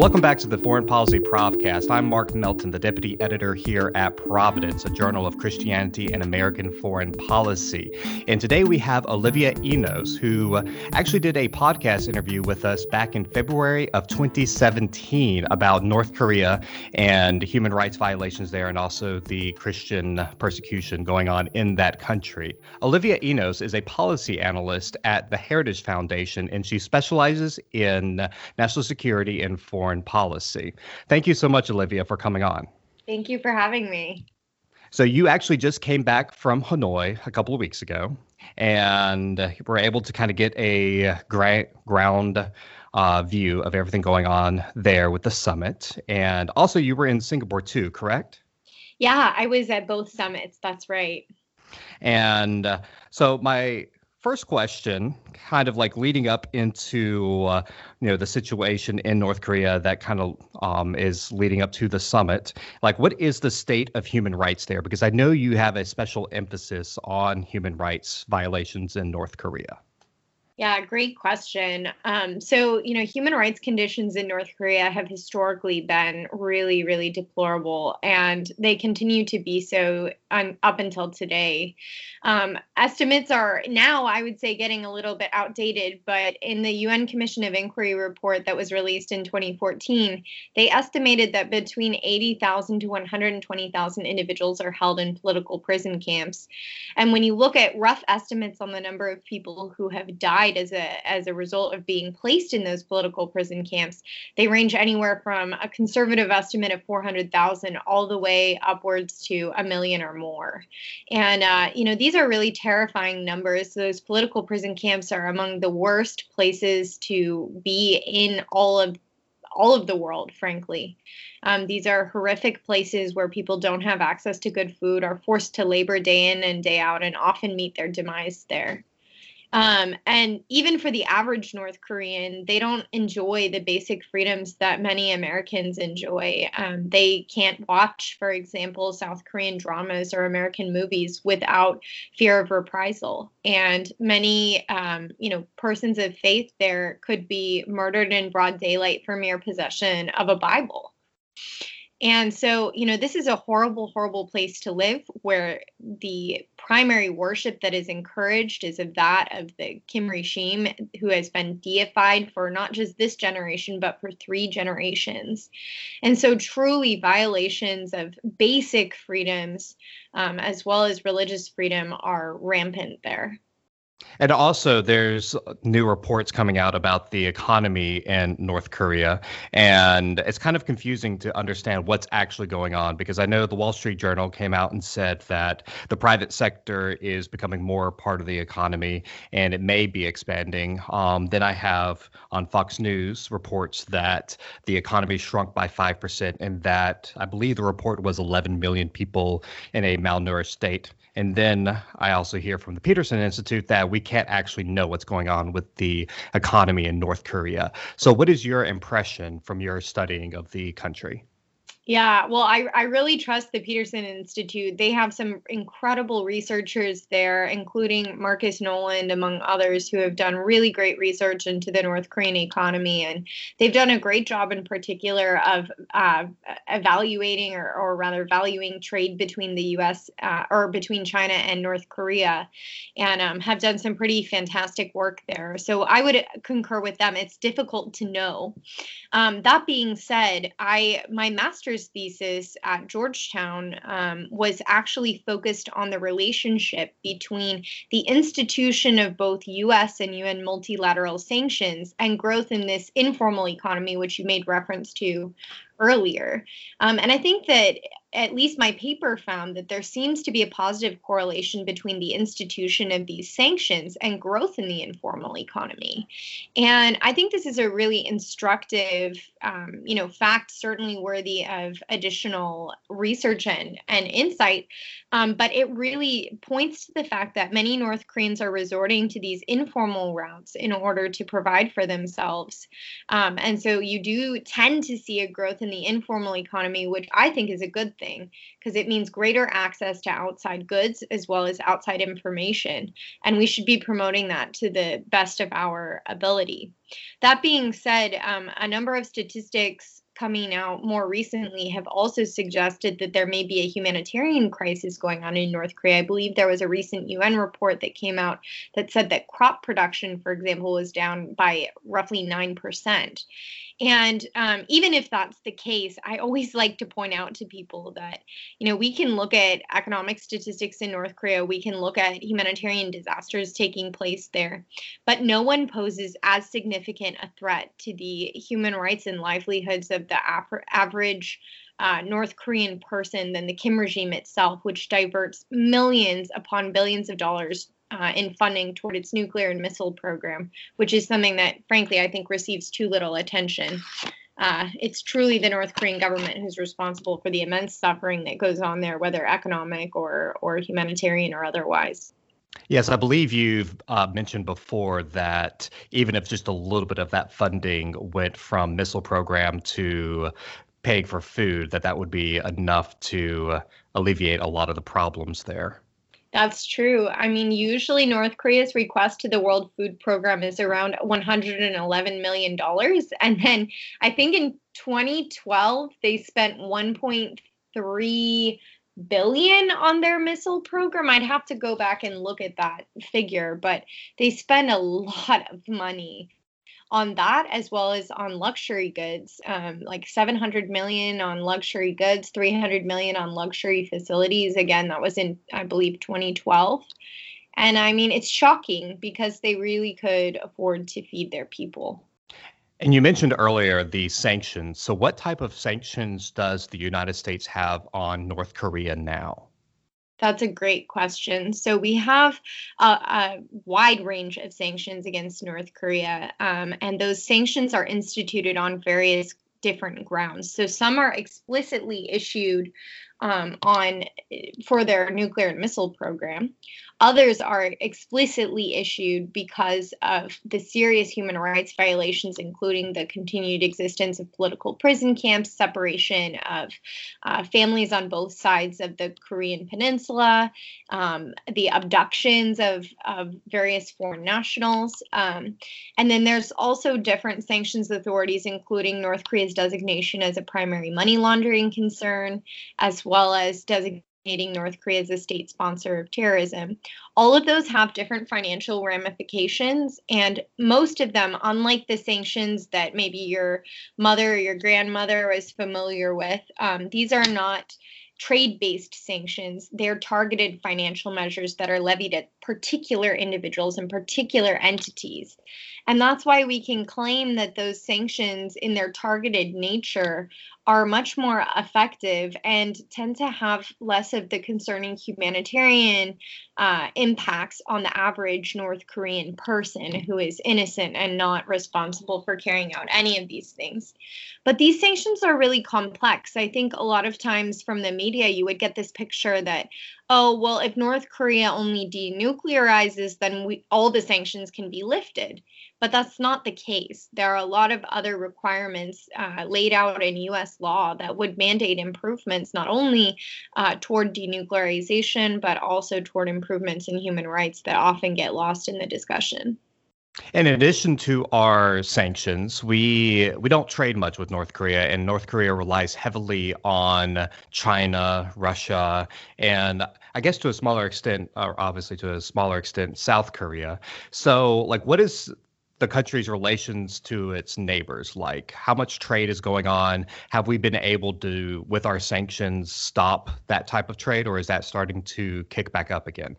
welcome back to the Foreign Policy Podcast. I'm Mark Melton, the deputy editor here at Providence, a journal of Christianity and American foreign policy. And today we have Olivia Enos, who uh, actually did a podcast interview with us back in February of 2017 about North Korea and human rights violations there and also the Christian persecution going on in that country. Olivia Enos is a policy analyst at the Heritage Foundation, and she specializes in national security and foreign foreign policy. Thank you so much, Olivia, for coming on. Thank you for having me. So, you actually just came back from Hanoi a couple of weeks ago and were able to kind of get a gra- ground uh, view of everything going on there with the summit. And also, you were in Singapore too, correct? Yeah, I was at both summits. That's right. And uh, so, my first question, kind of like leading up into uh, you know the situation in North Korea that kind of um, is leading up to the summit. Like, what is the state of human rights there? Because I know you have a special emphasis on human rights violations in North Korea. Yeah, great question. Um, so, you know, human rights conditions in North Korea have historically been really, really deplorable, and they continue to be so up until today. Um, estimates are now, I would say, getting a little bit outdated, but in the UN Commission of Inquiry report that was released in 2014, they estimated that between 80,000 to 120,000 individuals are held in political prison camps. And when you look at rough estimates on the number of people who have died, died as a as a result of being placed in those political prison camps. They range anywhere from a conservative estimate of 400,000 all the way upwards to a million or more. And uh, you know these are really terrifying numbers. Those political prison camps are among the worst places to be in all of all of the world, frankly. Um, these are horrific places where people don't have access to good food, are forced to labor day in and day out, and often meet their demise there. Um, and even for the average North Korean, they don't enjoy the basic freedoms that many Americans enjoy. Um, they can't watch, for example, South Korean dramas or American movies without fear of reprisal. And many, um, you know, persons of faith there could be murdered in broad daylight for mere possession of a Bible. And so, you know, this is a horrible, horrible place to live where the primary worship that is encouraged is of that of the Kim regime, who has been deified for not just this generation, but for three generations. And so, truly, violations of basic freedoms um, as well as religious freedom are rampant there. And also, there's new reports coming out about the economy in North Korea. And it's kind of confusing to understand what's actually going on because I know the Wall Street Journal came out and said that the private sector is becoming more part of the economy and it may be expanding. Um, then I have on Fox News reports that the economy shrunk by 5% and that I believe the report was 11 million people in a malnourished state. And then I also hear from the Peterson Institute that we can't actually know what's going on with the economy in North Korea. So, what is your impression from your studying of the country? Yeah, well, I, I really trust the Peterson Institute. They have some incredible researchers there, including Marcus Noland, among others, who have done really great research into the North Korean economy. And they've done a great job, in particular, of uh, evaluating or, or rather valuing trade between the U.S. Uh, or between China and North Korea, and um, have done some pretty fantastic work there. So I would concur with them. It's difficult to know. Um, that being said, I my master's master's thesis at Georgetown um, was actually focused on the relationship between the institution of both US and UN multilateral sanctions and growth in this informal economy, which you made reference to earlier. Um, and I think that at least my paper found that there seems to be a positive correlation between the institution of these sanctions and growth in the informal economy. And I think this is a really instructive, um, you know, fact, certainly worthy of additional research and, and insight. Um, but it really points to the fact that many North Koreans are resorting to these informal routes in order to provide for themselves. Um, and so you do tend to see a growth in strengthen the informal economy, which I think is a good thing because it means greater access to outside goods as well as outside information. And we should be promoting that to the best of our ability. That being said, um, a number of statistics coming out more recently have also suggested that there may be a humanitarian crisis going on in North Korea. I believe there was a recent UN report that came out that said that crop production, for example, was down by roughly 9%. And um, even if that's the case, I always like to point out to people that, you know, we can look at economic statistics in North Korea, we can look at humanitarian disasters taking place there, but no one poses as significant a threat to the human rights and livelihoods of the average uh, North Korean person than the Kim regime itself, which diverts millions upon billions of dollars uh, in funding toward its nuclear and missile program, which is something that, frankly, I think receives too little attention. Uh, it's truly the North Korean government who's responsible for the immense suffering that goes on there, whether economic or or humanitarian or otherwise. Yes, I believe you've uh, mentioned before that even if just a little bit of that funding went from missile program to paying for food, that that would be enough to alleviate a lot of the problems there. That's true. I mean, usually North Korea's request to the World Food Program is around $111 million. And then I think in 2012, they spent 1.3 billion on their missile program. I'd have to go back and look at that figure, but they spend a lot of money on that as well as on luxury goods um, like 700 million on luxury goods 300 million on luxury facilities. Again that was in i believe 2012 and i mean it's shocking because they really could afford to feed their people. And you mentioned earlier the sanctions. So what type of sanctions does the united states have on north korea now that's a great question. So we have a, a wide range of sanctions against North Korea, um, and those sanctions are instituted on various different grounds. So some are explicitly issued um, on for their nuclear and missile program. Others are explicitly issued because of the serious human rights violations, including the continued existence of political prison camps, separation of uh, families on both sides of the Korean Peninsula, um, the abductions of, of various foreign nationals. Um, and then there's also different sanctions authorities, including North Korea's designation as a primary money laundering concern, as well as designating North Korea as a state sponsor of terrorism. All of those have different financial ramifications, and most of them, unlike the sanctions that maybe your mother or your grandmother was familiar with, um, these are not trade based sanctions. They're targeted financial measures that are levied at particular individuals and particular entities. And that's why we can claim that those sanctions, in their targeted nature, are much more effective and tend to have less of the concerning humanitarian uh, impacts on the average North Korean person who is innocent and not responsible for carrying out any of these things. But these sanctions are really complex. I think a lot of times from the media, you would get this picture that, oh, well, if North Korea only denuclearizes, then we, all the sanctions can be lifted. But that's not the case. There are a lot of other requirements uh, laid out in US law that would mandate improvements not only uh, toward denuclearization, but also toward improvements in human rights that often get lost in the discussion. In addition to our sanctions, we we don't trade much with North Korea, and North Korea relies heavily on China, Russia, and I guess to a smaller extent, or obviously to a smaller extent, South Korea. So, like, what is the country's relations to its neighbors like? How much trade is going on? Have we been able to, with our sanctions, stop that type of trade, or is that starting to kick back up again?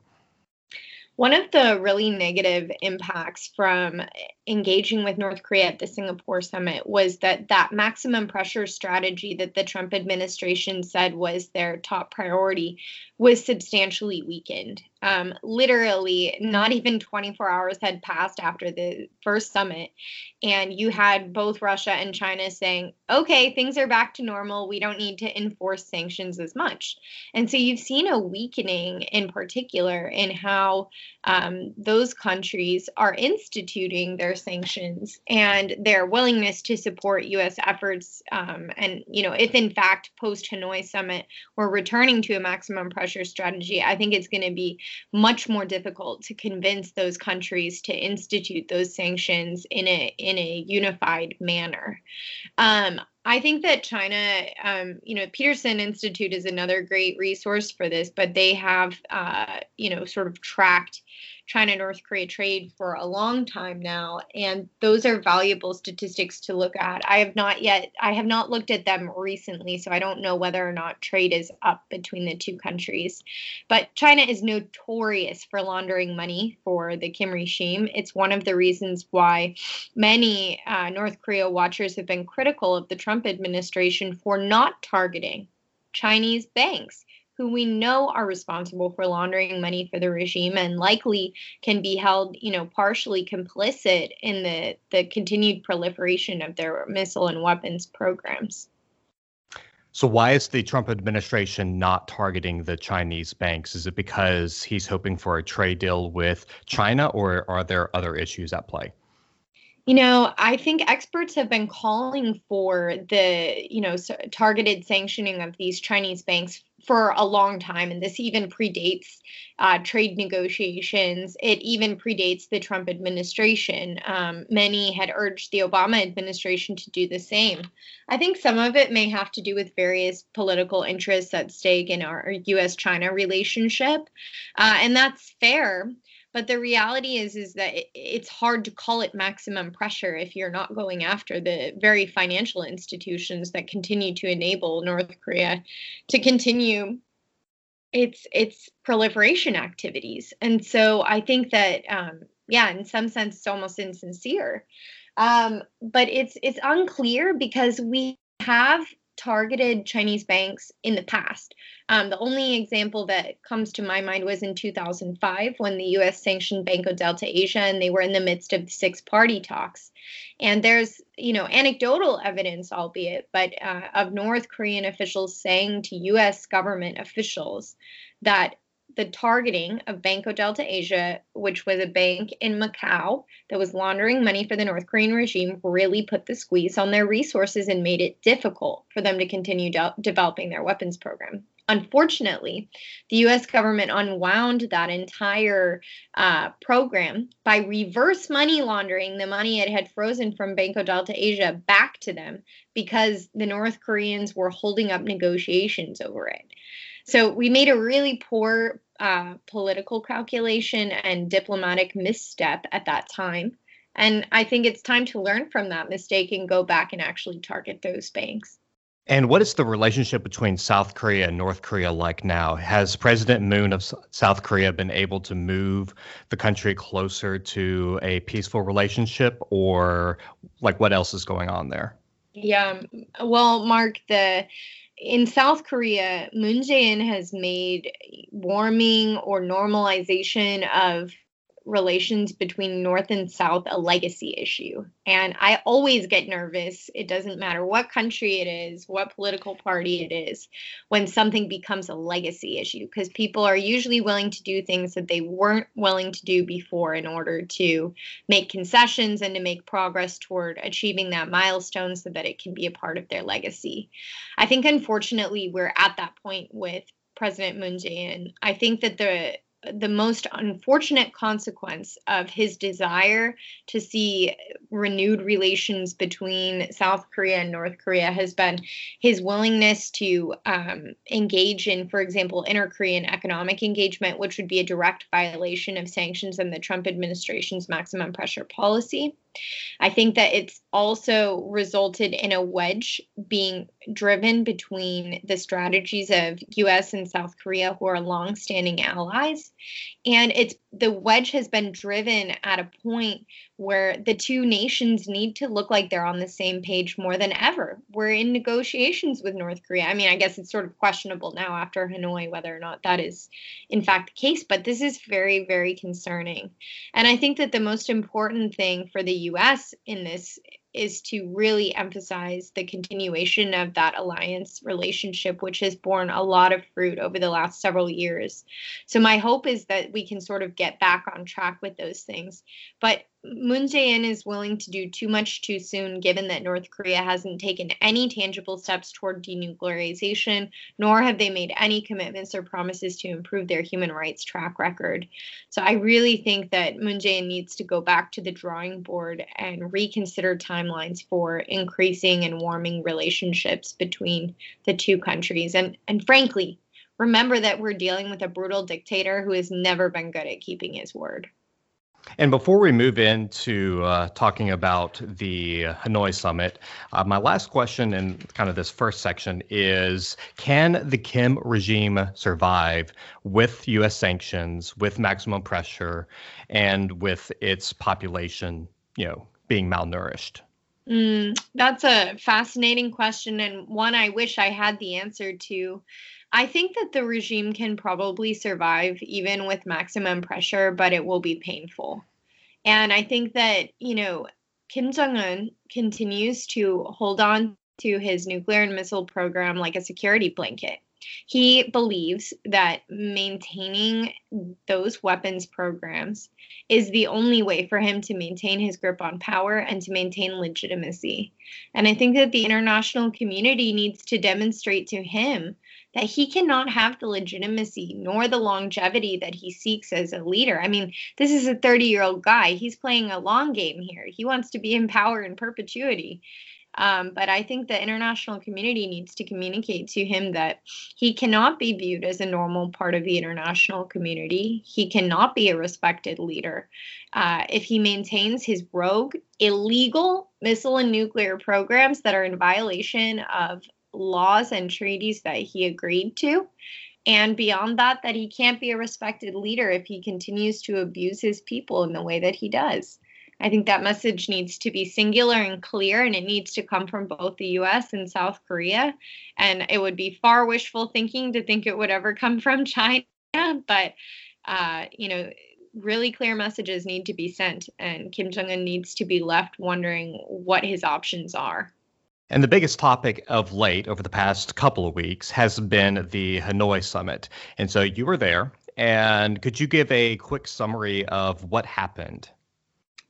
One of the really negative impacts from engaging with North Korea at the Singapore summit was that that maximum pressure strategy that the Trump administration said was their top priority was substantially weakened. Um, literally, not even 24 hours had passed after the first summit, and you had both Russia and China saying, okay, things are back to normal. We don't need to enforce sanctions as much. And so you've seen a weakening in particular in how um, those countries are instituting their sanctions and their willingness to support U.S. efforts. Um, and, you know, if in fact post Hanoi summit we're returning to a maximum pressure strategy, I think it's going to be much more difficult to convince those countries to institute those sanctions in a in a unified manner. Um, I think that China, um, you know, Peterson Institute is another great resource for this, but they have, uh, you know, sort of tracked China North Korea trade for a long time now, and those are valuable statistics to look at. I have not yet, I have not looked at them recently, so I don't know whether or not trade is up between the two countries. But China is notorious for laundering money for the Kim regime. It's one of the reasons why many uh, North Korea watchers have been critical of the Trump administration for not targeting Chinese banks who we know are responsible for laundering money for the regime and likely can be held, you know, partially complicit in the, the continued proliferation of their missile and weapons programs. So, why is the Trump administration not targeting the Chinese banks? Is it because he's hoping for a trade deal with China, or are there other issues at play? You know, I think experts have been calling for the, you know, targeted sanctioning of these Chinese banks for a long time, and this even predates uh, trade negotiations. It even predates the Trump administration. Um, many had urged the Obama administration to do the same. I think some of it may have to do with various political interests at stake in our U.S. China relationship, uh, and that's fair. But the reality is, is that it's hard to call it maximum pressure if you're not going after the very financial institutions that continue to enable North Korea to continue its its proliferation activities. And so I think that, um, yeah, in some sense, it's almost insincere. Um, but it's it's unclear because we have targeted Chinese banks in the past. Um, the only example that comes to my mind was in 2005 when the US sanctioned Banco Delta Asia and they were in the midst of six party talks. And there's, you know, anecdotal evidence, albeit, but uh, of North Korean officials saying to US government officials that the targeting of Banco Delta Asia, which was a bank in Macau that was laundering money for the North Korean regime, really put the squeeze on their resources and made it difficult for them to continue de- developing their weapons program. Unfortunately, the US government unwound that entire uh, program by reverse money laundering the money it had frozen from Banco Delta Asia back to them because the North Koreans were holding up negotiations over it. So we made a really poor uh, political calculation and diplomatic misstep at that time. And I think it's time to learn from that mistake and go back and actually target those banks. And what is the relationship between South Korea and North Korea like now? Has President Moon of South Korea been able to move the country closer to a peaceful relationship, or like what else is going on there? Yeah, well, Mark, the in South Korea, Moon Jae-in has made warming or normalization of relations between North and South a legacy issue. And I always get nervous. It doesn't matter what country it is, what political party it is, when something becomes a legacy issue, because people are usually willing to do things that they weren't willing to do before in order to make concessions and to make progress toward achieving that milestone so that it can be a part of their legacy. I think, unfortunately, we're at that point with President Moon Jae-in. I think that the the most unfortunate consequence of his desire to see renewed relations between South Korea and North Korea has been his willingness to um, engage in, for example, inter Korean economic engagement, which would be a direct violation of sanctions and the Trump administration's maximum pressure policy. I think that it's also resulted in a wedge being driven between the strategies of US and South Korea, who are longstanding allies. And it's the wedge has been driven at a point where the two nations need to look like they're on the same page more than ever. We're in negotiations with North Korea. I mean, I guess it's sort of questionable now after Hanoi whether or not that is in fact the case, but this is very, very concerning. And I think that the most important thing for the US in this is to really emphasize the continuation of that alliance relationship, which has borne a lot of fruit over the last several years. So, my hope is that we can sort of get back on track with those things. But Moon Jae-in is willing to do too much too soon, given that North Korea hasn't taken any tangible steps toward denuclearization, nor have they made any commitments or promises to improve their human rights track record. So I really think that Moon Jae-in needs to go back to the drawing board and reconsider timelines for increasing and warming relationships between the two countries. And and frankly, remember that we're dealing with a brutal dictator who has never been good at keeping his word. And before we move into uh, talking about the Hanoi summit, uh, my last question in kind of this first section is Can the Kim regime survive with U.S. sanctions, with maximum pressure, and with its population, you know, being malnourished? Mm, that's a fascinating question and one I wish I had the answer to. I think that the regime can probably survive even with maximum pressure, but it will be painful. And I think that, you know, Kim Jong un continues to hold on to his nuclear and missile program like a security blanket. He believes that maintaining those weapons programs is the only way for him to maintain his grip on power and to maintain legitimacy. And I think that the international community needs to demonstrate to him that he cannot have the legitimacy nor the longevity that he seeks as a leader. I mean, this is a 30 year old guy. He's playing a long game here. He wants to be in power in perpetuity. Um, but I think the international community needs to communicate to him that he cannot be viewed as a normal part of the international community. He cannot be a respected leader. Uh, if he maintains his rogue, illegal missile and nuclear programs that are in violation of laws and treaties that he agreed to. And beyond that, that he can't be a respected leader if he continues to abuse his people in the way that he does. I think that message needs to be singular and clear, and it needs to come from both the US and South Korea. And it would be far wishful thinking to think it would ever come from China. But, uh, you know, really clear messages need to be sent, and Kim Jong un needs to be left wondering what his options are. And the biggest topic of late over the past couple of weeks has been the Hanoi summit. And so you were there. And could you give a quick summary of what happened?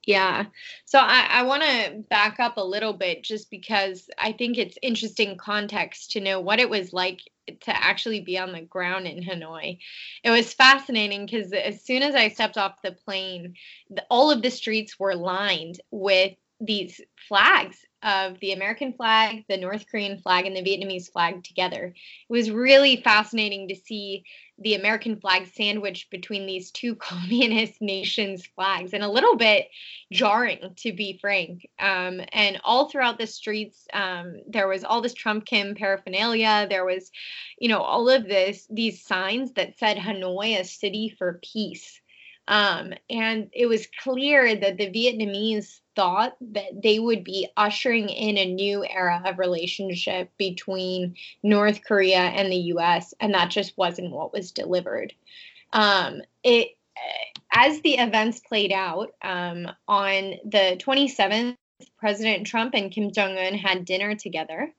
Yeah. So I, I want to back up a little bit just because I think it's interesting context to know what it was like to actually be on the ground in Hanoi. It was fascinating because as soon as I stepped off the plane, the, all of the streets were lined with these flags of the American flag, the North Korean flag, and the Vietnamese flag together. It was really fascinating to see the American flag sandwiched between these two communist nations' flags, and a little bit jarring, to be frank. Um, and all throughout the streets, um, there was all this Trump Kim paraphernalia. There was, you know, all of this these signs that said Hanoi, a city for peace. Um, and it was clear that the Vietnamese thought that they would be ushering in a new era of relationship between North Korea and the US, and that just wasn't what was delivered. Um, it as the events played out um, on the 27th, President Trump and Kim Jong Un had dinner together,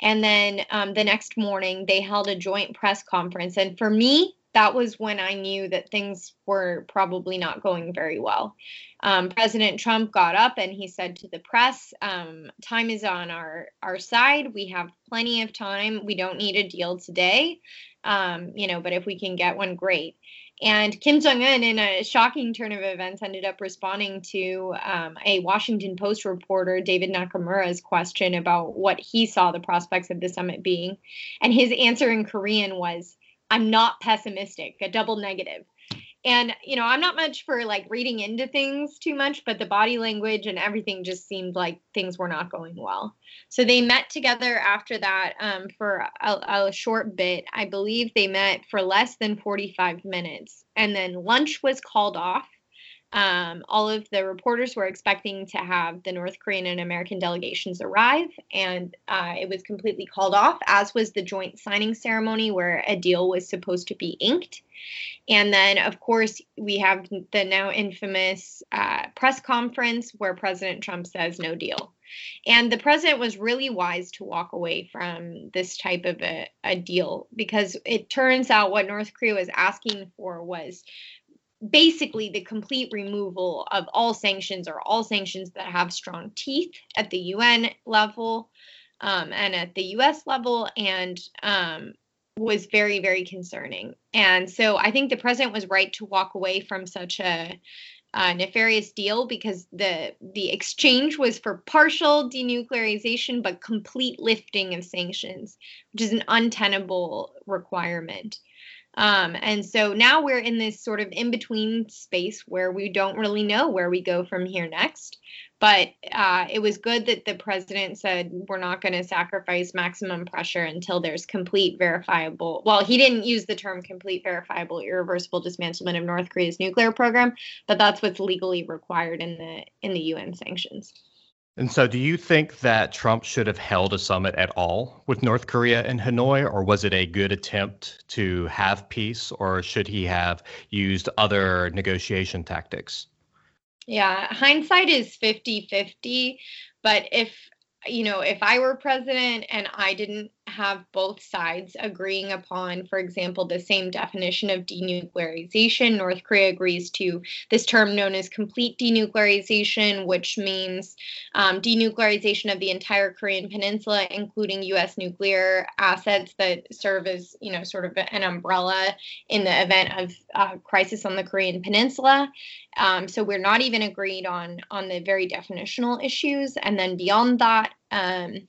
and then um, the next morning they held a joint press conference. And for me, that was when I knew that things were probably not going very well. Um, President Trump got up and he said to the press, um, "Time is on our our side. We have plenty of time. We don't need a deal today, um, you know. But if we can get one, great." And Kim Jong Un, in a shocking turn of events, ended up responding to um, a Washington Post reporter, David Nakamura's question about what he saw the prospects of the summit being. And his answer in Korean was, I'm not pessimistic, a double negative. And, you know, I'm not much for like reading into things too much, but the body language and everything just seemed like things were not going well. So they met together after that um, for a, a short bit. I believe they met for less than 45 minutes. And then lunch was called off um, all of the reporters were expecting to have the North Korean and American delegations arrive, and uh, it was completely called off, as was the joint signing ceremony where a deal was supposed to be inked. And then, of course, we have the now infamous uh, press conference where President Trump says no deal. And the president was really wise to walk away from this type of a, a deal because it turns out what North Korea was asking for was basically the complete removal of all sanctions or all sanctions that have strong teeth at the UN level um, and at the US level. And um, was very very concerning and so i think the president was right to walk away from such a, a nefarious deal because the the exchange was for partial denuclearization but complete lifting of sanctions which is an untenable requirement um, and so now we're in this sort of in between space where we don't really know where we go from here next but uh, it was good that the president said we're not going to sacrifice maximum pressure until there's complete verifiable. Well, he didn't use the term complete verifiable irreversible dismantlement of North Korea's nuclear program, but that's what's legally required in the in the UN sanctions. And so, do you think that Trump should have held a summit at all with North Korea in Hanoi, or was it a good attempt to have peace, or should he have used other negotiation tactics? Yeah, hindsight is 50 50. But if, you know, if I were president and I didn't have both sides agreeing upon, for example, the same definition of denuclearization. North Korea agrees to this term known as complete denuclearization, which means um, denuclearization of the entire Korean peninsula, including U.S. nuclear assets that serve as, you know, sort of an umbrella in the event of uh, crisis on the Korean peninsula. Um, so we're not even agreed on on the very definitional issues, and then beyond that, um,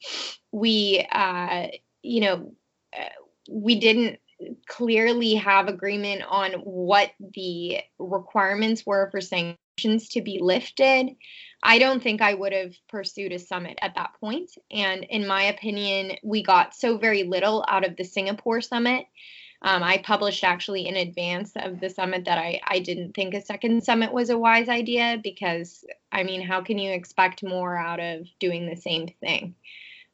we uh, you know, uh, we didn't clearly have agreement on what the requirements were for sanctions to be lifted. I don't think I would have pursued a summit at that point. And in my opinion, we got so very little out of the Singapore summit. Um, I published actually in advance of the summit that I, I didn't think a second summit was a wise idea because, I mean, how can you expect more out of doing the same thing?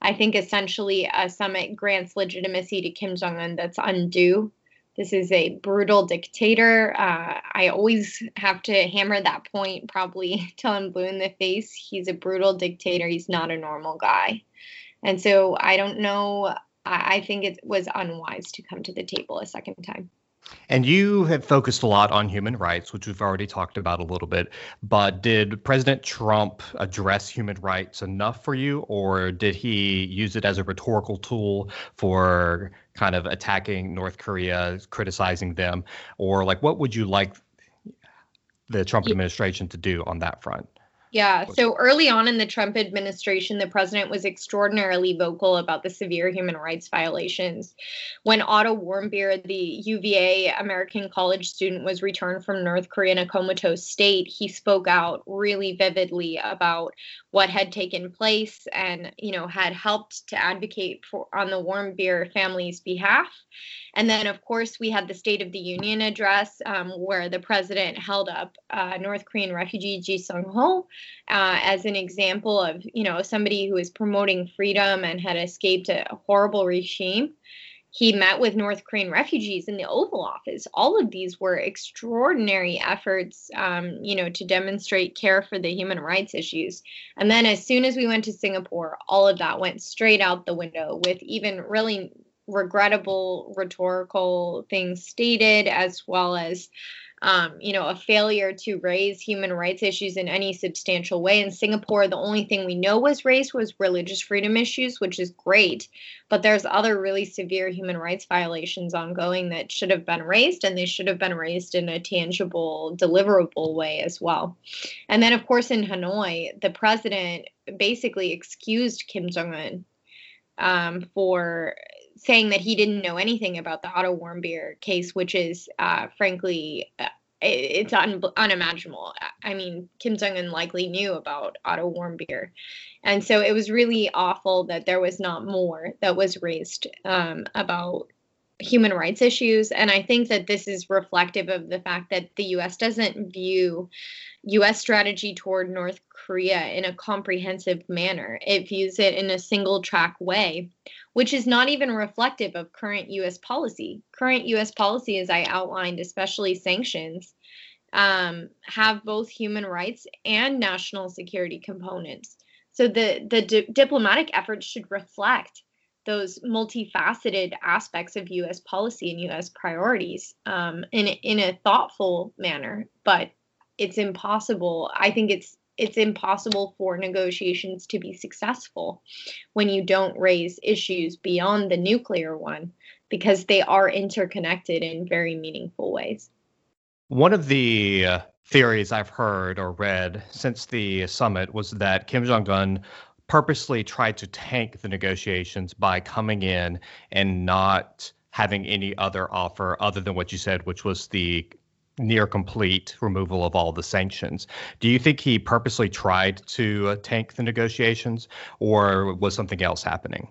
I think essentially a summit grants legitimacy to Kim Jong un that's undue. This is a brutal dictator. Uh, I always have to hammer that point, probably till I'm blue in the face. He's a brutal dictator. He's not a normal guy. And so I don't know. I, I think it was unwise to come to the table a second time. And you have focused a lot on human rights, which we've already talked about a little bit. But did President Trump address human rights enough for you, or did he use it as a rhetorical tool for kind of attacking North Korea, criticizing them? Or, like, what would you like the Trump administration to do on that front? Yeah. So early on in the Trump administration, the president was extraordinarily vocal about the severe human rights violations. When Otto Warmbier, the UVA American college student, was returned from North Korea in a comatose state, he spoke out really vividly about what had taken place and, you know, had helped to advocate for on the Warmbier family's behalf. And then, of course, we had the State of the Union address um, where the president held up uh, North Korean refugee Ji Sung Ho uh, as an example of, you know, somebody who is promoting freedom and had escaped a horrible regime. He met with North Korean refugees in the Oval Office. All of these were extraordinary efforts, um, you know, to demonstrate care for the human rights issues. And then, as soon as we went to Singapore, all of that went straight out the window with even really regrettable rhetorical things stated, as well as, um, you know, a failure to raise human rights issues in any substantial way. In Singapore, the only thing we know was raised was religious freedom issues, which is great, but there's other really severe human rights violations ongoing that should have been raised, and they should have been raised in a tangible, deliverable way as well. And then, of course, in Hanoi, the president basically excused Kim Jong Un um, for saying that he didn't know anything about the Otto Warmbier case, which is uh, frankly uh, it's un- unimaginable. I mean, Kim Jong Un likely knew about Otto Warmbier, and so it was really awful that there was not more that was raised um, about human rights issues. And I think that this is reflective of the fact that the U.S. doesn't view U.S. strategy toward North Korea in a comprehensive manner. It views it in a single track way, which is not even reflective of current US policy. Current US policy, as I outlined, especially sanctions, um, have both human rights and national security components. So the the di- diplomatic efforts should reflect those multifaceted aspects of U.S. policy and U.S. priorities um, in in a thoughtful manner. But it's impossible. I think it's it's impossible for negotiations to be successful when you don't raise issues beyond the nuclear one because they are interconnected in very meaningful ways. One of the uh, theories I've heard or read since the summit was that Kim Jong un purposely tried to tank the negotiations by coming in and not having any other offer other than what you said, which was the near complete removal of all the sanctions. Do you think he purposely tried to uh, tank the negotiations, or was something else happening?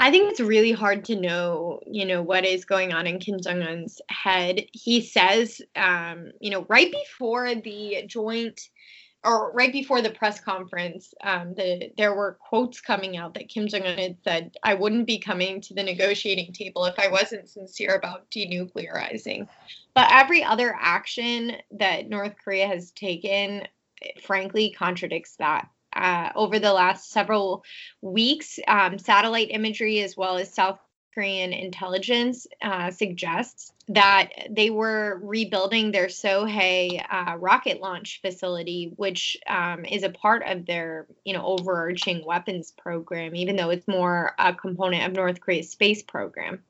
I think it's really hard to know, you know, what is going on in Kim Jong Un's head. He says, um, you know, right before the joint or right before the press conference, um, the, there were quotes coming out that Kim Jong Un had said, I wouldn't be coming to the negotiating table if I wasn't sincere about denuclearizing. But every other action that North Korea has taken, frankly, contradicts that. Uh, over the last several weeks, um, satellite imagery as well as South Korean intelligence uh, suggests that they were rebuilding their Sohae uh, rocket launch facility, which um, is a part of their, you know, overarching weapons program, even though it's more a component of North Korea's space program.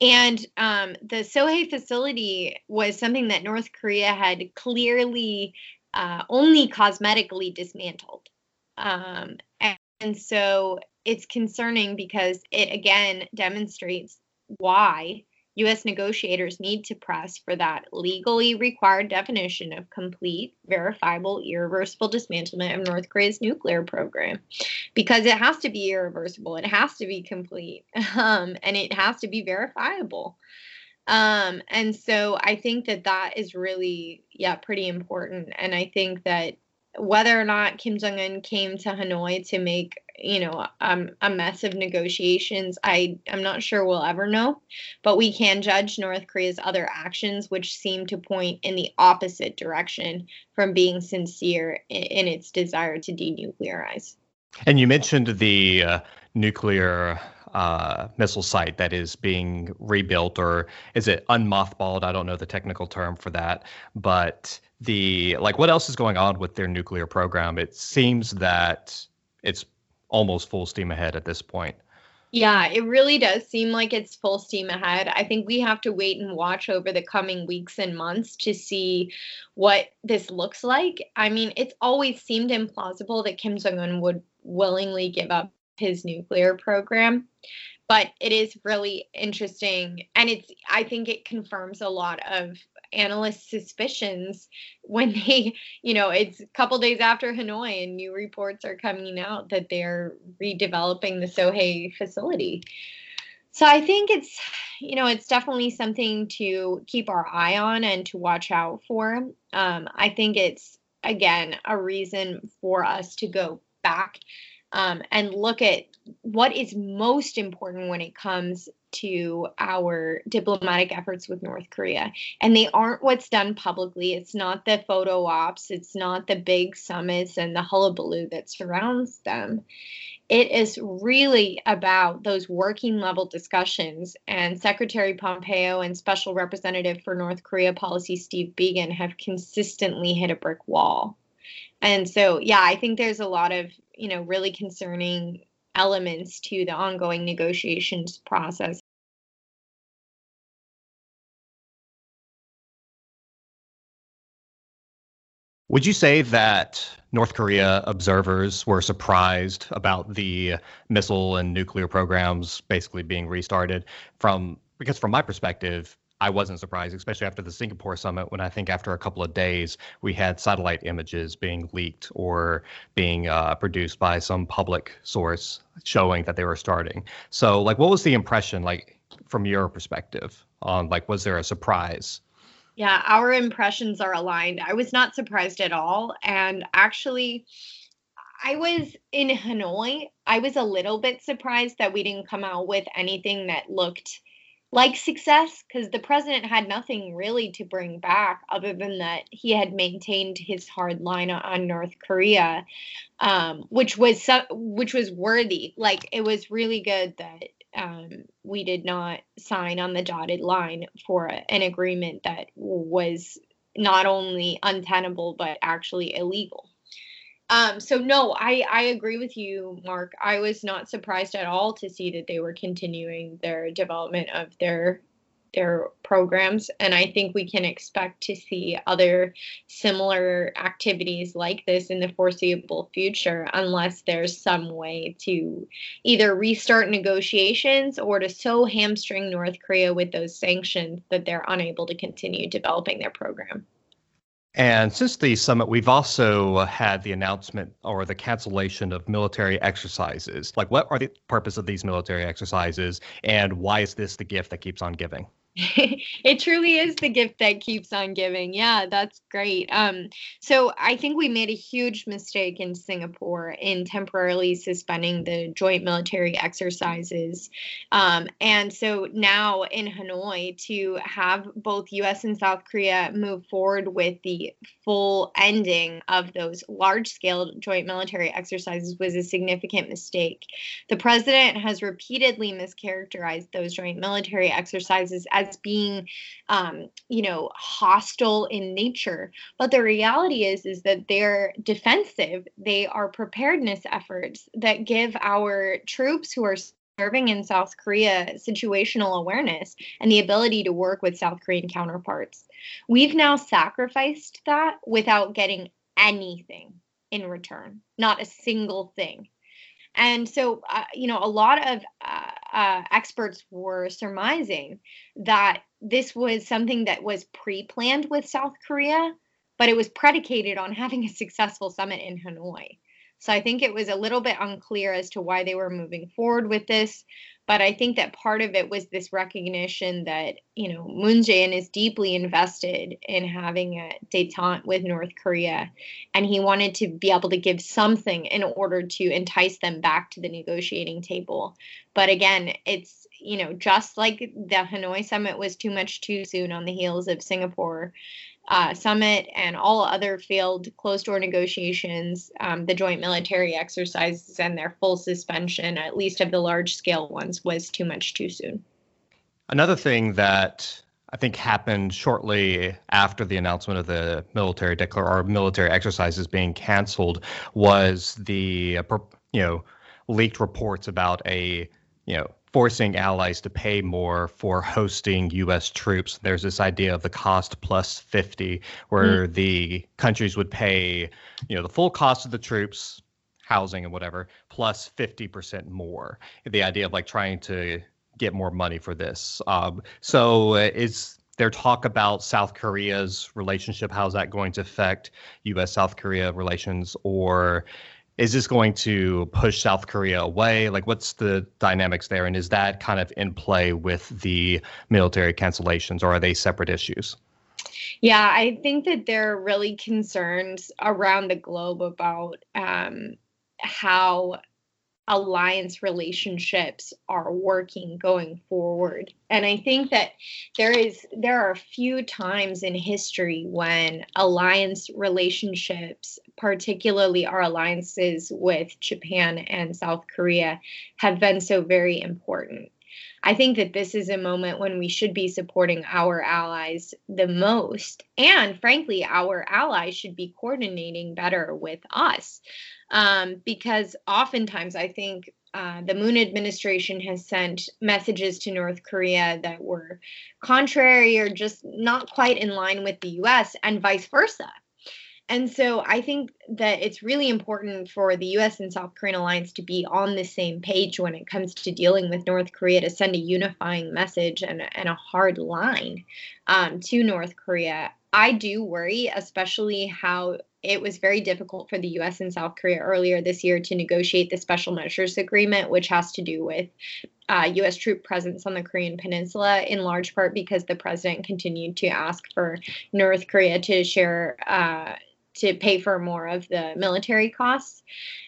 And um, the Sohae facility was something that North Korea had clearly uh, only cosmetically dismantled. Um, and, and so it's concerning because it again demonstrates why U.S. negotiators need to press for that legally required definition of complete, verifiable, irreversible dismantlement of North Korea's nuclear program. Because it has to be irreversible, it has to be complete, um, and it has to be verifiable. Um, and so I think that that is really, yeah, pretty important. And I think that whether or not Kim Jong Un came to Hanoi to make you know um, a mess of negotiations i i'm not sure we'll ever know. But we can judge north korea's other actions which seem to point in the opposite direction from being sincere in, in its desire to denuclearize. And you mentioned the uh, nuclear uh, missile site that is being rebuilt, or is it unmothballed? I don't know the technical term for that, but the like, what else is going on with their nuclear program? It seems that it's almost full steam ahead at this point. Yeah, it really does seem like it's full steam ahead. I think we have to wait and watch over the coming weeks and months to see what this looks like. I mean, it's always seemed implausible that Kim Jong un would willingly give up his nuclear program. But it is really interesting and it's i think it confirms a lot of analysts suspicions when they you know it's a couple days after hanoi and new reports are coming out that they're redeveloping the sohae facility. So i think it's you know it's definitely something to keep our eye on and to watch out for. Um, i think it's again a reason for us to go back um, and look at what is most important when it comes to our diplomatic efforts with North Korea. And they aren't what's done publicly. It's not the photo ops, it's not the big summits and the hullabaloo that surrounds them. It is really about those working level discussions. And Secretary Pompeo and Special Representative for North Korea policy Steve Biegun have consistently hit a brick wall. And so, yeah, I think there's a lot of, you know, really concerning elements to the ongoing negotiations process. Would you say that North Korea observers were surprised about the missile and nuclear programs basically being restarted from because from my perspective I wasn't surprised, especially after the Singapore summit, when I think after a couple of days we had satellite images being leaked or being uh, produced by some public source showing that they were starting. So, like, what was the impression, like, from your perspective on, like, was there a surprise? Yeah, our impressions are aligned. I was not surprised at all. And actually, I was in Hanoi. I was a little bit surprised that we didn't come out with anything that looked like success because the president had nothing really to bring back other than that he had maintained his hard line on North Korea, um, which was which was worthy. Like it was really good that um, we did not sign on the dotted line for an agreement that was not only untenable but actually illegal. Um, so no, I I agree with you, Mark. I was not surprised at all to see that they were continuing their development of their their programs and i think we can expect to see other similar activities like this in the foreseeable future unless there's some way to either restart negotiations or to so hamstring north korea with those sanctions that they're unable to continue developing their program and since the summit, we've also uh, had the announcement or the cancellation of military exercises. Like, what are the purpose of these military exercises, and why is this the gift that keeps on giving? it truly is the gift that keeps on giving. Yeah, that's great. Um, so I think we made a huge mistake in Singapore in temporarily suspending the joint military exercises. Um, and so now in Hanoi, to have both US and South Korea move forward with the full ending of those large scale joint military exercises was a significant mistake. The president has repeatedly mischaracterized those joint military exercises as as being um, you know hostile in nature but the reality is is that they're defensive they are preparedness efforts that give our troops who are serving in South Korea situational awareness and the ability to work with South Korean counterparts. We've now sacrificed that without getting anything in return, not a single thing. And so, uh, you know, a lot of uh, uh, experts were surmising that this was something that was pre planned with South Korea, but it was predicated on having a successful summit in Hanoi. So I think it was a little bit unclear as to why they were moving forward with this. But I think that part of it was this recognition that, you know, Moon Jae-in is deeply invested in having a detente with North Korea. And he wanted to be able to give something in order to entice them back to the negotiating table. But again, it's, you know, just like the Hanoi summit was too much too soon on the heels of Singapore uh, summit and all other failed closed door negotiations, um, the joint military exercises, and their full suspension, at least of the large scale ones, was too much too soon. Another thing that I think happened shortly after the announcement of the military declare or military exercises being canceled was the you know leaked reports about a you know forcing allies to pay more for hosting U.S. troops. There's this idea of the cost plus 50, where mm. the countries would pay, you know, the full cost of the troops, housing and whatever, plus 50% more. The idea of like trying to get more money for this. Um, so uh, is there talk about South Korea's relationship? How's that going to affect U.S. South Korea relations, or is this going to push South Korea away? Like, what's the dynamics there? And is that kind of in play with the military cancellations, or are they separate issues? Yeah, I think that there are really concerns around the globe about um, how alliance relationships are working going forward. And i think that there is there are a few times in history when alliance relationships particularly our alliances with japan and south korea have been so very important I think that this is a moment when we should be supporting our allies the most. And frankly, our allies should be coordinating better with us um, because oftentimes I think uh, the Moon administration has sent messages to North Korea that were contrary or just not quite in line with the US and vice versa. And so I think that it's really important for the US and South Korean alliance to be on the same page when it comes to dealing with North Korea to send a unifying message and, and a hard line um, to North Korea. I do worry, especially how it was very difficult for the US and South Korea earlier this year to negotiate the special measures agreement, which has to do with uh, US troop presence on the Korean Peninsula, in large part because the president continued to ask for North Korea to share, uh, to pay for more of the military costs.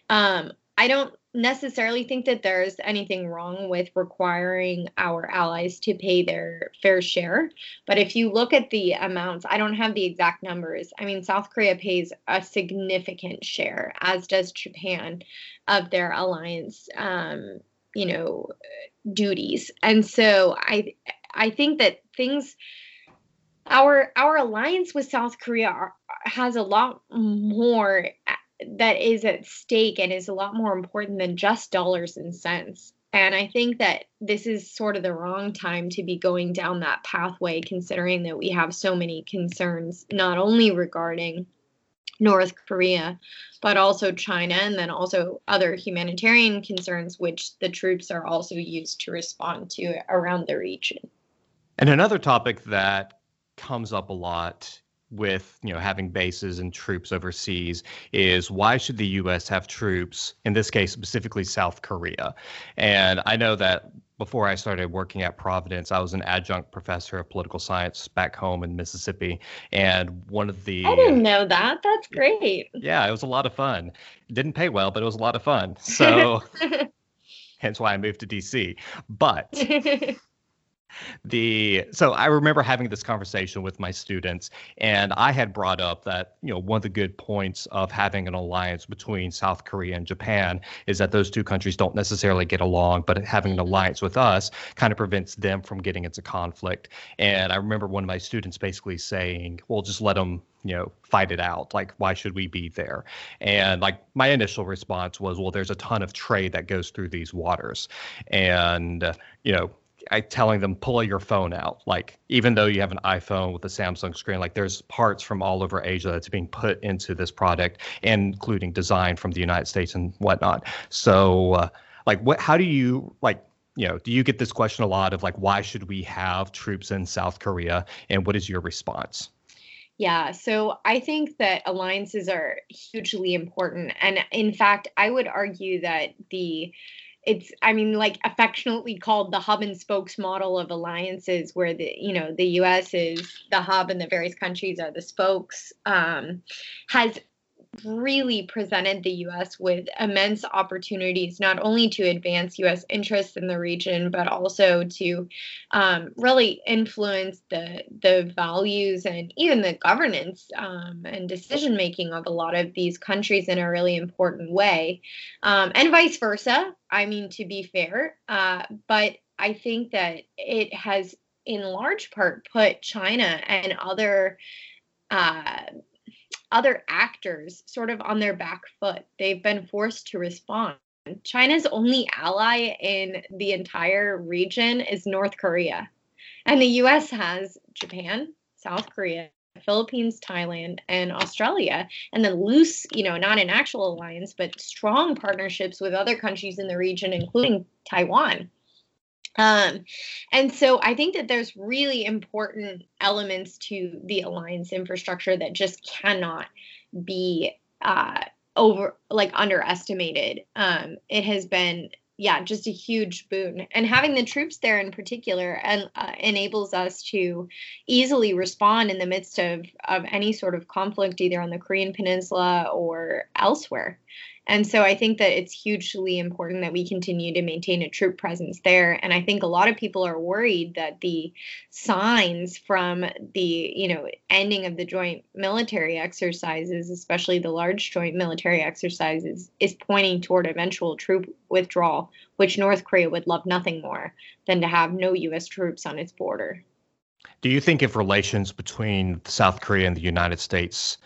Um, I don't necessarily think that there's anything wrong with requiring our allies to pay their fair share. But if you look at the amounts, I don't have the exact numbers. I mean, South Korea pays a significant share, as does Japan, of their alliance, um, you know, duties. And so I, I think that things our our alliance with South Korea has a lot more uh, that is at stake and is a lot more important than just dollars and cents. And I think that this is sort of the wrong time to be going down that pathway, considering that we have so many concerns, not only regarding North Korea, but also China, and then also other humanitarian concerns, which the troops are also used to respond to around the region. And another topic that comes up a lot with you know having bases and troops overseas is why should the US have troops in this case specifically South Korea? And I know that before I started working at Providence I was an adjunct professor of political science back home in Mississippi and one of the I didn't know that. That's great. Yeah it was a lot of fun. It didn't pay well but it was a lot of fun. So hence why I moved to DC but the so i remember having this conversation with my students and i had brought up that you know one of the good points of having an alliance between south korea and japan is that those two countries don't necessarily get along but having an alliance with us kind of prevents them from getting into conflict. And i remember one of my students basically saying well just let them you know fight it out. Like why should we be there? And like my initial response was well there's a ton of trade that goes through these waters. And uh, you know I telling them pull your phone out. Like even though you have an iPhone with a Samsung screen, like there's parts from all over Asia that's being put into this product, including design from the United States and whatnot. So uh, like what? How do you like? You know, do you get this question a lot of like why should we have troops in South Korea, and what is your response? Yeah, so I think that alliances are hugely important. And in fact, I would argue that the it's i mean like affectionately called the hub and spokes model of alliances where the you know the us is the hub and the various countries are the spokes um, has really presented the US with immense opportunities, not only to advance US interests in the region, but also to um, really influence the, the values and even the governance um, and decision making of a lot of these countries in a really important way, um, and vice versa. I mean, to be fair, uh, but I think that it has, in large part, put China and other uh, other actors sort of on their back foot. They've been forced to respond. China's only ally in the entire region is North Korea. And the US has Japan, South Korea, Philippines, Thailand, and Australia, and then loose, you know, not an actual alliance, but strong partnerships with other countries in the region, including Taiwan. Um, and so I think that there's really important elements to the alliance infrastructure that just cannot be uh, over like underestimated. Um, it has been yeah just a huge boon and having the troops there in particular and uh, enables us to easily respond in the midst of of any sort of conflict either on the korean peninsula or elsewhere and so I think that it's hugely important that we continue to maintain a troop presence there. And I think a lot of people are worried that the signs from the, you know, ending of the joint military exercises, especially the large joint military exercises, is pointing toward eventual troop withdrawal, which North Korea would love nothing more than to have no US troops on its border. Do you think if relations between South Korea and the United States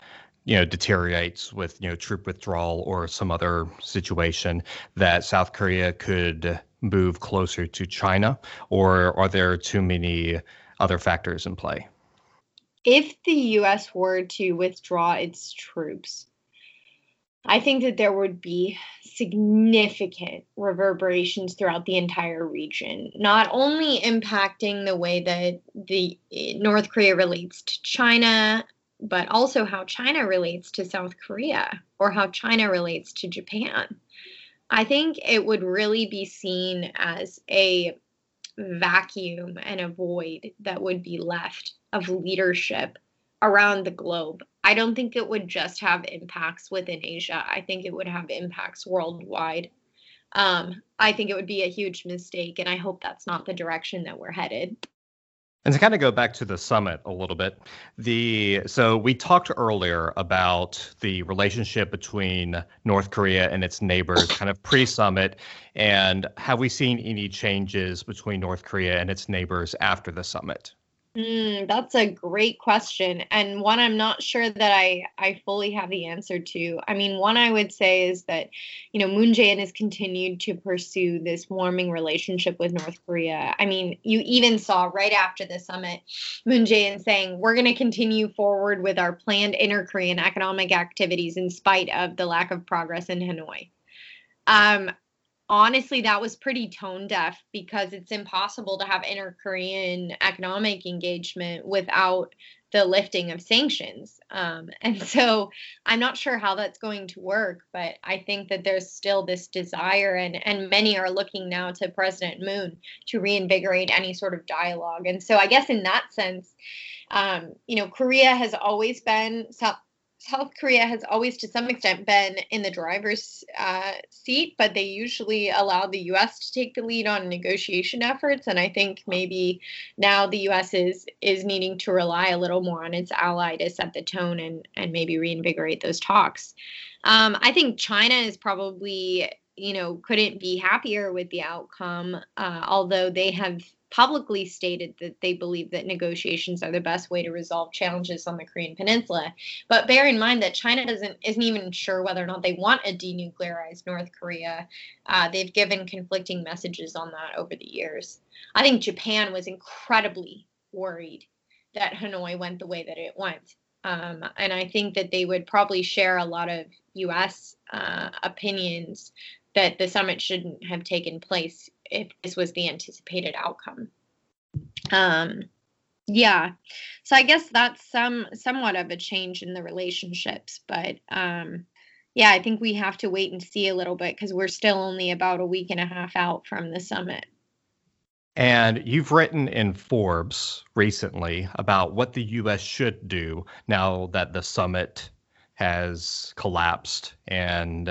you know deteriorates with you know troop withdrawal or some other situation that South Korea could move closer to China or are there too many other factors in play? If the US were to withdraw its troops, I think that there would be significant reverberations throughout the entire region, not only impacting the way that the eh, North Korea relates to China but also how China relates to South Korea or how China relates to Japan. I think it would really be seen as a vacuum and a void that would be left of leadership around the globe. I don't think it would just have impacts within Asia. I think it would have impacts worldwide. um, I think it would be a huge mistake, and I hope that's not the direction that we're headed. And to kind of go back to the summit a little bit, the so we talked earlier about the relationship between North Korea and its neighbors, kind of pre-summit, and have we seen any changes between North Korea and its neighbors after the summit? Mm, that's a great question, and one I'm not sure that I I fully have the answer to. I mean, one I would say is that, you know, Moon Jae-in has continued to pursue this warming relationship with North Korea. I mean, you even saw right after the summit, Moon Jae-in saying, "We're going to continue forward with our planned inter-Korean economic activities in spite of the lack of progress in Hanoi." Um, honestly that was pretty tone deaf because it's impossible to have inter-korean economic engagement without the lifting of sanctions. Um, and so i'm not sure how that's going to work but i think that there's still this desire and, and many are looking now to president moon to reinvigorate any sort of dialogue. And so i guess in that sense um, you know korea has always been South Korea has always, to some extent, been in the driver's uh, seat, but they usually allow the U.S. to take the lead on negotiation efforts. And I think maybe now the U.S. is is needing to rely a little more on its ally to set the tone and and maybe reinvigorate those talks. Um, I think China is probably you know couldn't be happier with the outcome, uh, although they have publicly stated that they believe that negotiations are the best way to resolve challenges on the Korean Peninsula. But bear in mind that China doesn't isn't even sure whether or not they want a denuclearized North Korea. Uh, they've given conflicting messages on that over the years. I think Japan was incredibly worried that Hanoi went the way that it went. Um, and I think that they would probably share a lot of U.S. Uh, opinions that the summit shouldn't have taken place if this was the anticipated outcome. Um, yeah, so I guess that's some somewhat of a change in the relationships, but um, yeah, I think we have to wait and see a little bit because we're still only about a week and a half out from the summit. And you've written in Forbes recently about what the U.S. should do now that the summit has collapsed and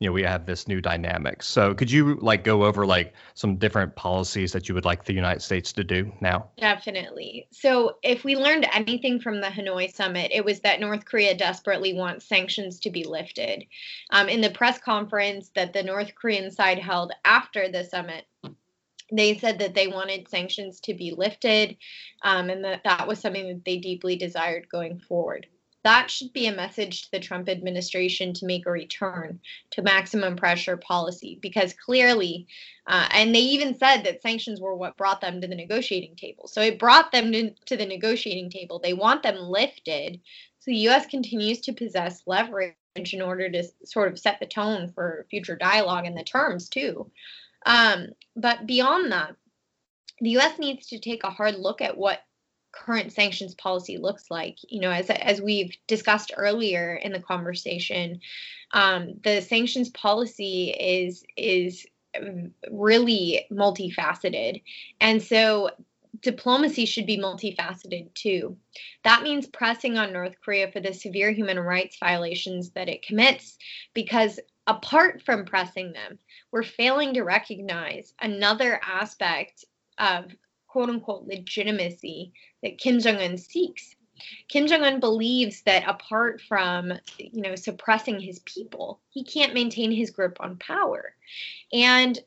you know we have this new dynamic. So could you like go over like some different policies that you would like the united states to do now? Definitely. So if we learned anything from the hanoi summit it was that north korea desperately wants sanctions to be lifted. Um, in the press conference that the north korean side held after the summit they said that they wanted sanctions to be lifted um, and that that was something that they deeply desired going forward that should be a message to the Trump administration to make a return to maximum pressure policy because clearly, uh, and they even said that sanctions were what brought them to the negotiating table. So it brought them to, the negotiating table. They want them lifted. So the U.S. continues to possess leverage in order to sort of set the tone for future dialogue and the terms too. Um, but beyond that, the U.S. needs to take a hard look at what current sanctions policy looks like. You know, as as we've discussed earlier in the conversation, um, the sanctions policy is is really multifaceted, and so diplomacy should be multifaceted too. That means pressing on North Korea for the severe human rights violations that it commits, because apart from pressing them, we're failing to recognize another aspect of quote unquote legitimacy that Kim Jong un seeks. Kim Jong un believes that apart from, you know, suppressing his people, he can't maintain his grip on power. And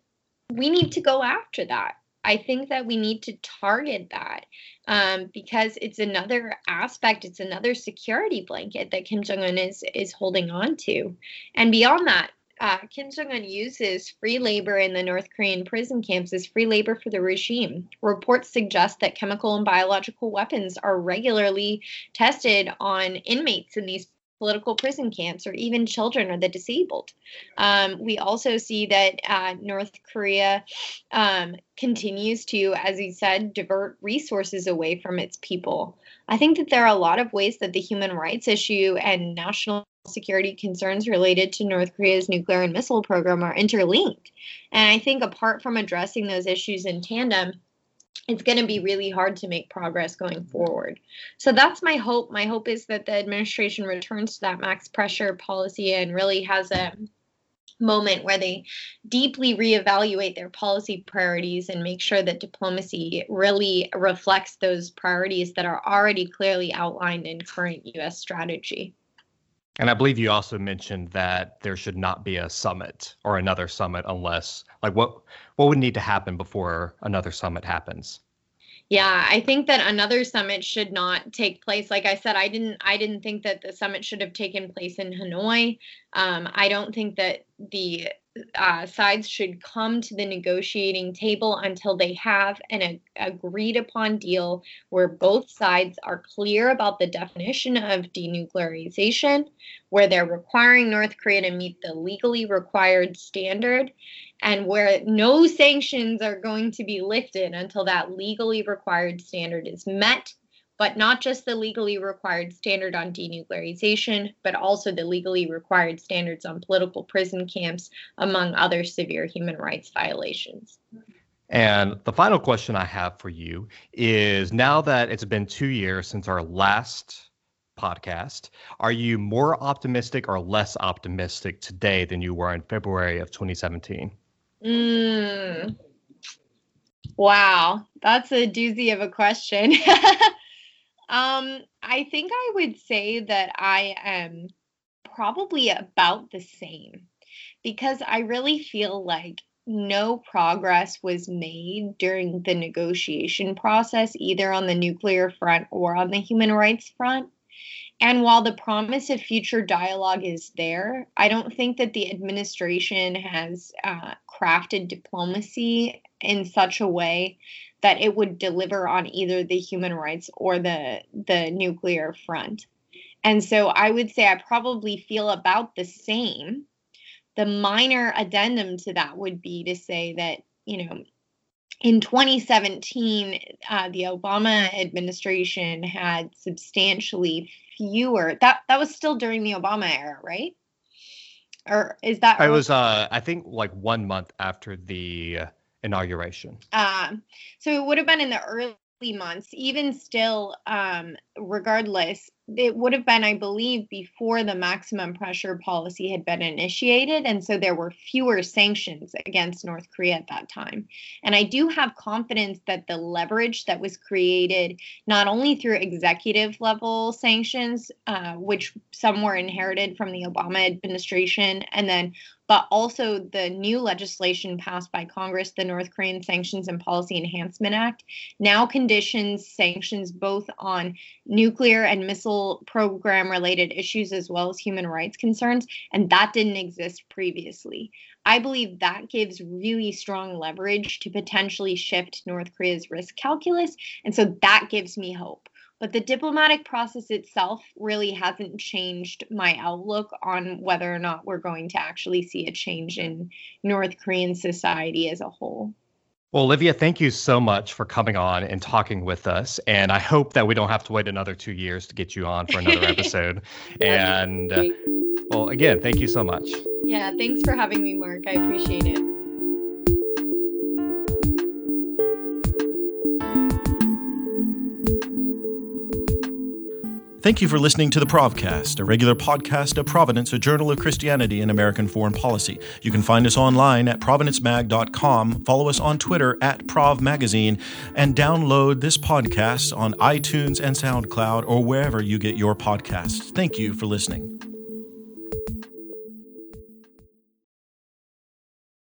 we need to go after that. I think that we need to target that um, because it's another aspect, it's another security blanket that Kim Jong Un is is holding on to. And beyond that, uh, Kim Jong un uses free labor in the North Korean prison camps as free labor for the regime. Reports suggest that chemical and biological weapons are regularly tested on inmates in these political prison camps or even children or the disabled. Um, we also see that uh, North Korea um, continues to, as he said, divert resources away from its people. I think that there are a lot of ways that the human rights issue and national security concerns related to North Korea's nuclear and missile program are interlinked. And I think apart from addressing those issues in tandem, it's going to be really hard to make progress going forward. So that's my hope. My hope is that the administration returns to that max pressure policy and really has a moment where they deeply reevaluate their policy priorities and make sure that diplomacy really reflects those priorities that are already clearly outlined in current US strategy. And I believe you also mentioned that there should not be a summit or another summit unless like what what would need to happen before another summit happens? Yeah, I think that another summit should not take place. Like I said, I didn't I didn't think that the summit should have taken place in Hanoi. Um, I don't think that the uh, sides should come to the negotiating table until they have an a, agreed upon deal where both sides are clear about the definition of denuclearization, where they're requiring North Korea to meet the legally required standard, and where no sanctions are going to be lifted until that legally required standard is met but not just the legally required standard on denuclearization, but also the legally required standards on political prison camps, among other severe human rights violations. And the final question I have for you is now that it's been two years since our last podcast, are you more optimistic or less optimistic today than you were in February of 2017? Mm. Wow, that's a doozy of a question. um, I think I would say that I am probably about the same because I really feel like no progress was made during the negotiation process, either on the nuclear front or on the human rights front. And while the promise of future dialogue is there, I don't think that the administration has uh, crafted diplomacy in such a way that it would deliver on either the human rights or the the nuclear front. And so I would say I probably feel about the same. The minor addendum to that would be to say that, you know, in 2017, uh, the Obama administration had substantially fewer. That that was still during the Obama era, right? Or is that? It was, uh, I think, like one month after the inauguration. Um, so it would have been in the early months. Even still, um, regardless, it would have been, I believe, before the maximum pressure policy had been initiated. And so there were fewer sanctions against North Korea at that time. And I do have confidence that the leverage that was created, not only through executive level sanctions, uh, which some were inherited from the Obama administration, and then but also the new legislation passed by Congress, the North Korean Sanctions and Policy Enhancement Act, now conditions sanctions both on nuclear and missile program related issues as well as human rights concerns. And that didn't exist previously. I believe that gives really strong leverage to potentially shift North Korea's risk calculus. And so that gives me hope. But the diplomatic process itself really hasn't changed my outlook on whether or not we're going to actually see a change in North Korean society as a whole. Well, Olivia, thank you so much for coming on and talking with us. And I hope that we don't have to wait another two years to get you on for another episode. and uh, well, again, thank you so much. Yeah, thanks for having me, Mark. I appreciate it. Thank you for listening to the Provcast, a regular podcast of Providence, a journal of Christianity and American foreign policy. You can find us online at providencemag.com, follow us on Twitter at ProvMagazine, and download this podcast on iTunes and SoundCloud or wherever you get your podcasts. Thank you for listening.